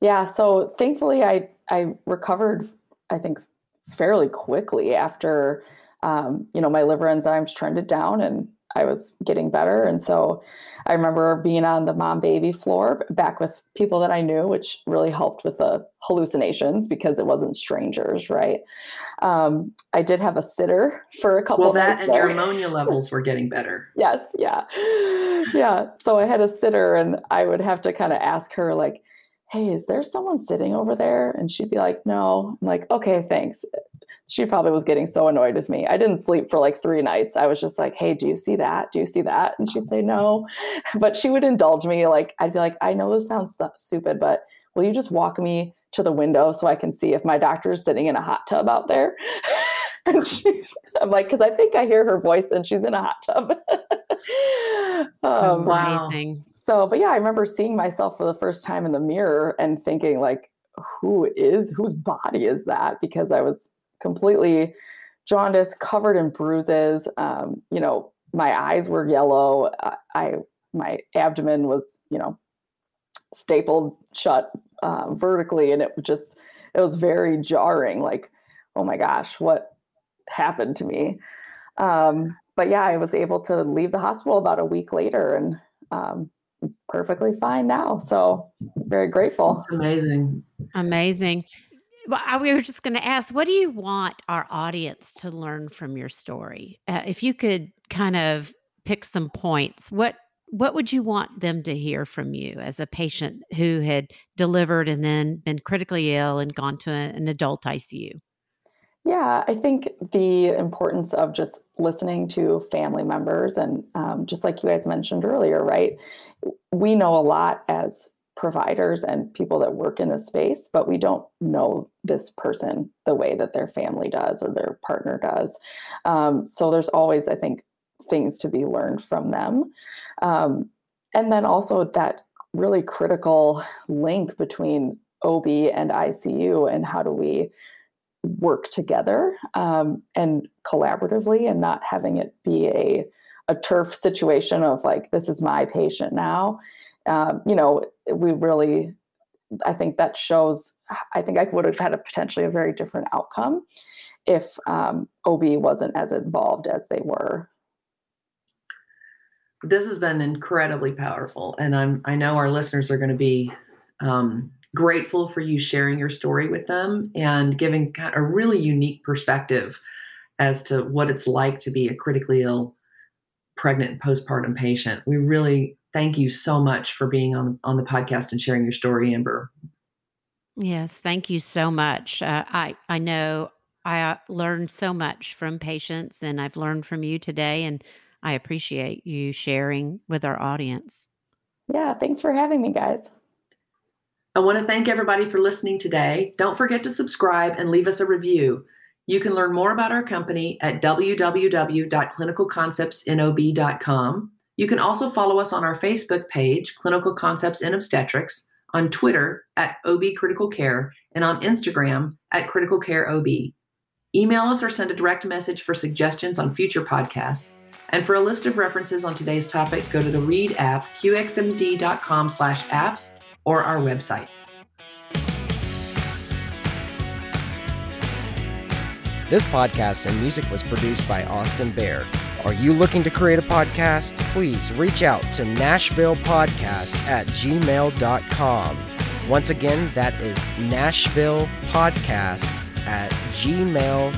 Yeah. So thankfully I I recovered, I think, fairly quickly after um, you know, my liver enzymes trended down and I was getting better. And so I remember being on the mom baby floor back with people that I knew, which really helped with the hallucinations because it wasn't strangers, right? Um, I did have a sitter for a couple. Of Well, that and there. your ammonia levels were getting better. yes, yeah, yeah. So I had a sitter, and I would have to kind of ask her like, "Hey, is there someone sitting over there?" And she'd be like, "No." I'm like, "Okay, thanks." She probably was getting so annoyed with me. I didn't sleep for like three nights. I was just like, hey, do you see that? Do you see that? And she'd say no. But she would indulge me. Like, I'd be like, I know this sounds stupid, but will you just walk me to the window so I can see if my doctor is sitting in a hot tub out there? and she's, I'm like, because I think I hear her voice and she's in a hot tub. um, wow. Amazing. So, but yeah, I remember seeing myself for the first time in the mirror and thinking, like, who is, whose body is that? Because I was completely jaundiced, covered in bruises. Um, you know, my eyes were yellow. I, I, my abdomen was, you know, stapled shut uh, vertically, and it just it was very jarring. Like, oh my gosh, what happened to me? Um, but yeah, I was able to leave the hospital about a week later and um, perfectly fine now. So very grateful. That's amazing. Amazing. Well, we were just going to ask, what do you want our audience to learn from your story? Uh, if you could kind of pick some points, what what would you want them to hear from you as a patient who had delivered and then been critically ill and gone to a, an adult ICU? Yeah, I think the importance of just listening to family members and um, just like you guys mentioned earlier, right? We know a lot as providers and people that work in this space, but we don't know this person the way that their family does or their partner does. Um, so there's always, I think, things to be learned from them. Um, and then also that really critical link between OB and ICU and how do we work together um, and collaboratively and not having it be a, a turf situation of like, this is my patient now. Um, you know, we really, I think that shows, I think I would have had a potentially a very different outcome if um, OB wasn't as involved as they were this has been incredibly powerful, and I'm I know our listeners are going to be um, grateful for you sharing your story with them and giving kind of a really unique perspective as to what it's like to be a critically ill pregnant postpartum patient. We really thank you so much for being on on the podcast and sharing your story, Amber. Yes, thank you so much. Uh, I I know I uh, learned so much from patients, and I've learned from you today, and I appreciate you sharing with our audience. Yeah, thanks for having me, guys. I want to thank everybody for listening today. Don't forget to subscribe and leave us a review. You can learn more about our company at www.clinicalconceptsinob.com. You can also follow us on our Facebook page, Clinical Concepts in Obstetrics, on Twitter at OB Critical Care, and on Instagram at Critical Care OB. Email us or send a direct message for suggestions on future podcasts. And for a list of references on today's topic, go to the Read app, qxmd.com slash apps, or our website. This podcast and music was produced by Austin Baird. Are you looking to create a podcast? Please reach out to Nashville Podcast at gmail.com. Once again, that is Nashville Podcast at gmail.com.